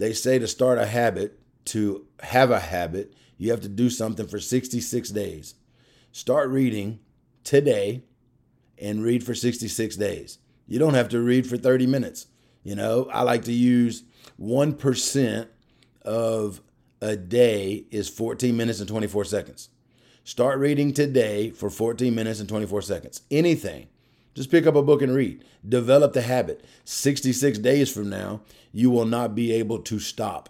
They say to start a habit, to have a habit, you have to do something for 66 days. Start reading today and read for 66 days. You don't have to read for 30 minutes. You know, I like to use 1% of a day is 14 minutes and 24 seconds. Start reading today for 14 minutes and 24 seconds. Anything. Just pick up a book and read. Develop the habit. 66 days from now, you will not be able to stop.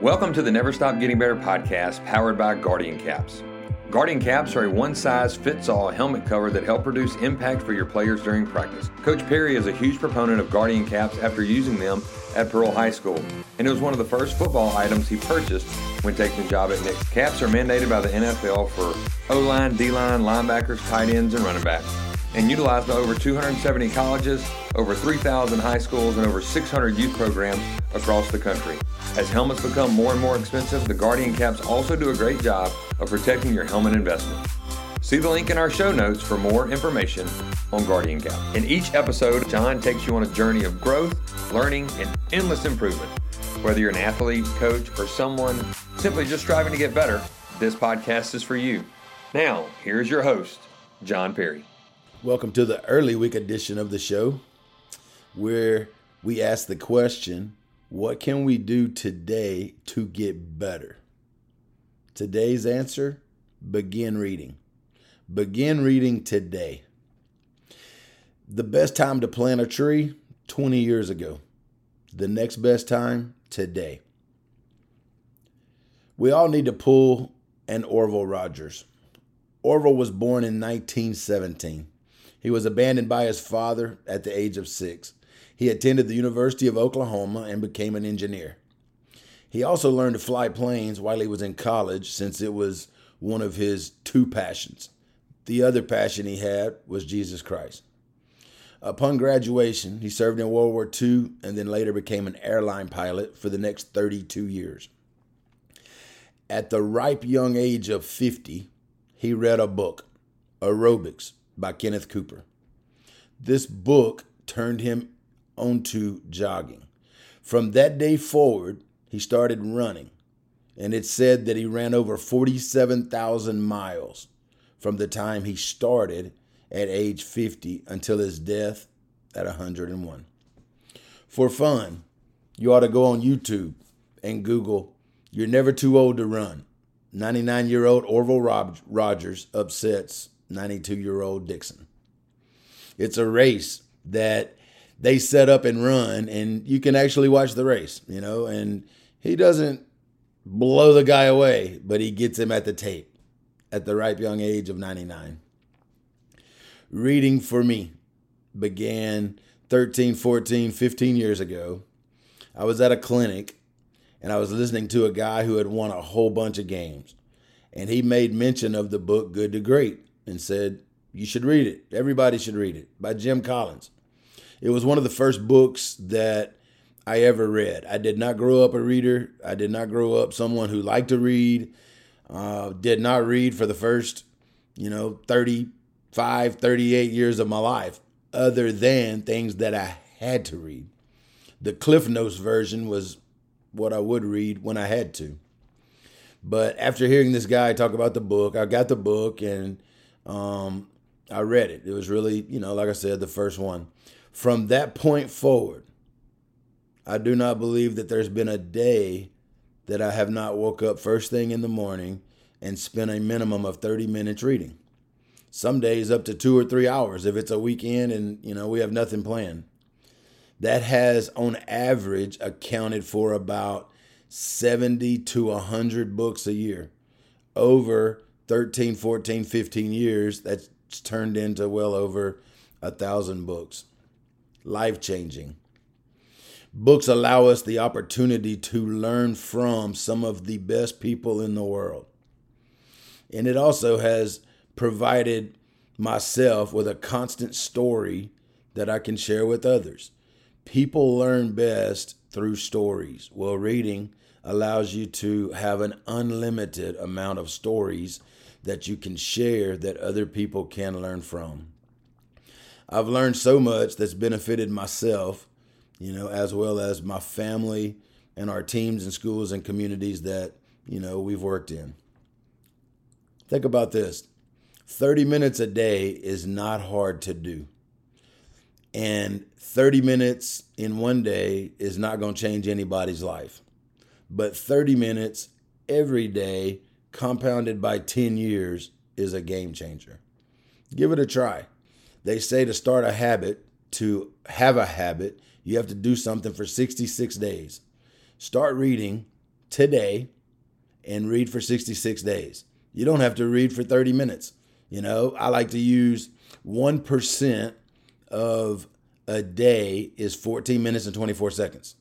Welcome to the Never Stop Getting Better podcast powered by Guardian Caps. Guardian caps are a one size fits all helmet cover that help reduce impact for your players during practice. Coach Perry is a huge proponent of Guardian caps after using them at Pearl High School, and it was one of the first football items he purchased when taking the job at Nixa. Caps are mandated by the NFL for O line, D line, linebackers, tight ends, and running backs, and utilized by over 270 colleges, over 3,000 high schools, and over 600 youth programs across the country. As helmets become more and more expensive, the Guardian caps also do a great job of protecting your helmet investment. See the link in our show notes for more information on Guardian Cap. In each episode, John takes you on a journey of growth, learning, and endless improvement. Whether you're an athlete, coach, or someone simply just striving to get better, this podcast is for you. Now, here's your host, John Perry. Welcome to the early week edition of the show where we ask the question what can we do today to get better? Today's answer begin reading. Begin reading today. The best time to plant a tree 20 years ago. The next best time today. We all need to pull an Orville Rogers. Orville was born in 1917. He was abandoned by his father at the age of six. He attended the University of Oklahoma and became an engineer. He also learned to fly planes while he was in college since it was one of his two passions. The other passion he had was Jesus Christ. Upon graduation, he served in World War II and then later became an airline pilot for the next 32 years. At the ripe young age of 50, he read a book, Aerobics by Kenneth Cooper. This book turned him onto jogging. From that day forward, he started running, and it said that he ran over 47,000 miles from the time he started at age 50 until his death at 101. For fun, you ought to go on YouTube and Google, You're Never Too Old to Run. 99 year old Orville Rogers upsets 92 year old Dixon. It's a race that they set up and run, and you can actually watch the race, you know, and he doesn't blow the guy away, but he gets him at the tape at the ripe young age of 99. Reading for me began 13, 14, 15 years ago. I was at a clinic and I was listening to a guy who had won a whole bunch of games. And he made mention of the book Good to Great and said, You should read it. Everybody should read it by Jim Collins. It was one of the first books that I ever read. I did not grow up a reader. I did not grow up someone who liked to read. Uh, did not read for the first, you know, 35, 38 years of my life, other than things that I had to read. The Cliff Notes version was what I would read when I had to. But after hearing this guy talk about the book, I got the book and um, I read it. It was really, you know, like I said, the first one. From that point forward, I do not believe that there's been a day that I have not woke up first thing in the morning and spent a minimum of 30 minutes reading. Some days up to 2 or 3 hours if it's a weekend and you know we have nothing planned. That has on average accounted for about 70 to 100 books a year. Over 13, 14, 15 years, that's turned into well over a thousand books life changing. Books allow us the opportunity to learn from some of the best people in the world. And it also has provided myself with a constant story that I can share with others. People learn best through stories. Well, reading allows you to have an unlimited amount of stories that you can share that other people can learn from. I've learned so much that's benefited myself you know, as well as my family and our teams and schools and communities that, you know, we've worked in. Think about this 30 minutes a day is not hard to do. And 30 minutes in one day is not going to change anybody's life. But 30 minutes every day, compounded by 10 years, is a game changer. Give it a try. They say to start a habit, to have a habit, you have to do something for 66 days. Start reading today and read for 66 days. You don't have to read for 30 minutes. You know, I like to use 1% of a day is 14 minutes and 24 seconds.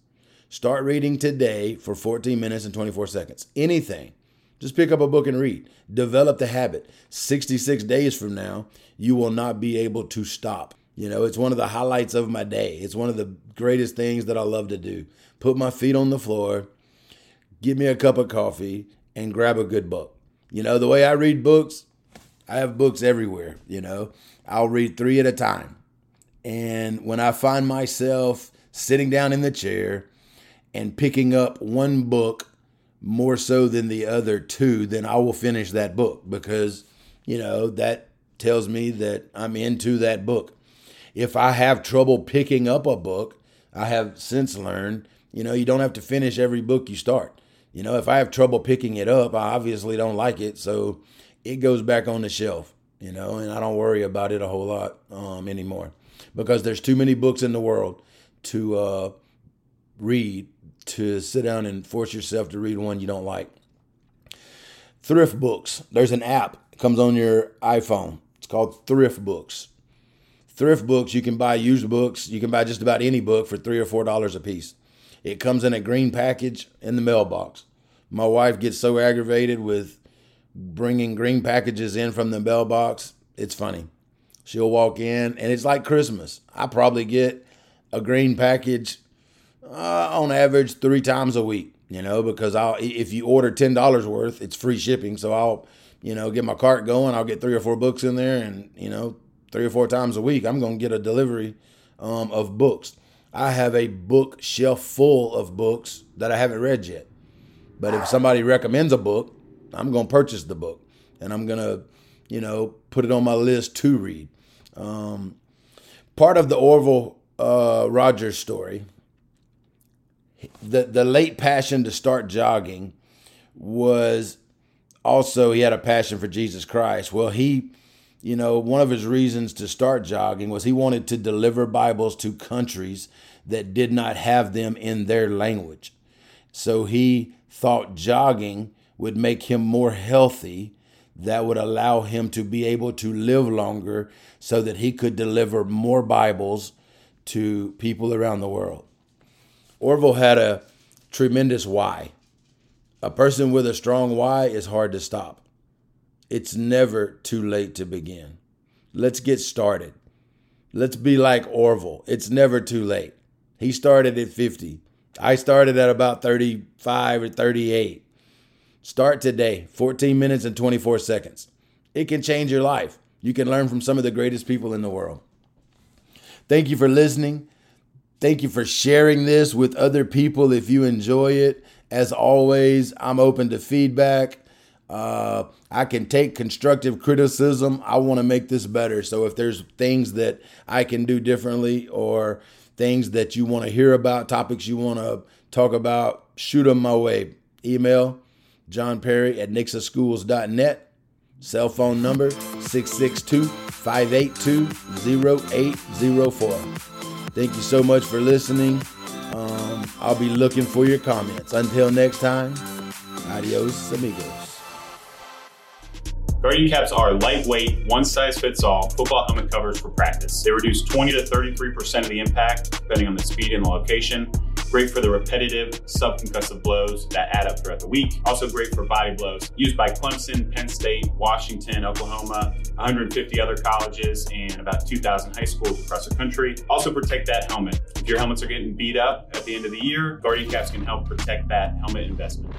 Start reading today for 14 minutes and 24 seconds. Anything. Just pick up a book and read. Develop the habit. 66 days from now, you will not be able to stop. You know, it's one of the highlights of my day. It's one of the greatest things that I love to do. Put my feet on the floor, give me a cup of coffee, and grab a good book. You know, the way I read books, I have books everywhere, you know. I'll read three at a time. And when I find myself sitting down in the chair and picking up one book more so than the other two, then I will finish that book because, you know, that tells me that I'm into that book. If I have trouble picking up a book, I have since learned, you know, you don't have to finish every book you start. You know, if I have trouble picking it up, I obviously don't like it. So it goes back on the shelf, you know, and I don't worry about it a whole lot um, anymore because there's too many books in the world to uh, read to sit down and force yourself to read one you don't like. Thrift books. There's an app comes on your iPhone. It's called Thrift Books. Thrift books, you can buy used books. You can buy just about any book for three or four dollars a piece. It comes in a green package in the mailbox. My wife gets so aggravated with bringing green packages in from the mailbox. It's funny. She'll walk in, and it's like Christmas. I probably get a green package uh, on average three times a week. You know, because I'll if you order ten dollars worth, it's free shipping. So I'll you know get my cart going. I'll get three or four books in there, and you know three or four times a week, I'm to get a delivery um, of books. I have a bookshelf full of books that I haven't read yet. But if somebody recommends a book, I'm going to purchase the book and I'm going to, you know, put it on my list to read. Um, part of the Orville uh, Rogers story, the, the late passion to start jogging was also he had a passion for Jesus Christ. Well, he, you know, one of his reasons to start jogging was he wanted to deliver Bibles to countries that did not have them in their language. So he thought jogging would make him more healthy that would allow him to be able to live longer so that he could deliver more Bibles to people around the world. Orville had a tremendous why. A person with a strong why is hard to stop. It's never too late to begin. Let's get started. Let's be like Orville. It's never too late. He started at 50. I started at about 35 or 38. Start today, 14 minutes and 24 seconds. It can change your life. You can learn from some of the greatest people in the world. Thank you for listening. Thank you for sharing this with other people if you enjoy it. As always, I'm open to feedback. Uh, I can take constructive criticism. I want to make this better. So if there's things that I can do differently or things that you want to hear about, topics you want to talk about, shoot them my way. Email John Perry at nixaschools.net. Cell phone number 662 582 0804. Thank you so much for listening. Um, I'll be looking for your comments. Until next time, adios, amigos. Guardian caps are lightweight, one size fits all football helmet covers for practice. They reduce 20 to 33% of the impact, depending on the speed and the location. Great for the repetitive subconcussive blows that add up throughout the week. Also great for body blows. Used by Clemson, Penn State, Washington, Oklahoma, 150 other colleges, and about 2,000 high schools across the country. Also protect that helmet. If your helmets are getting beat up at the end of the year, Guardian caps can help protect that helmet investment.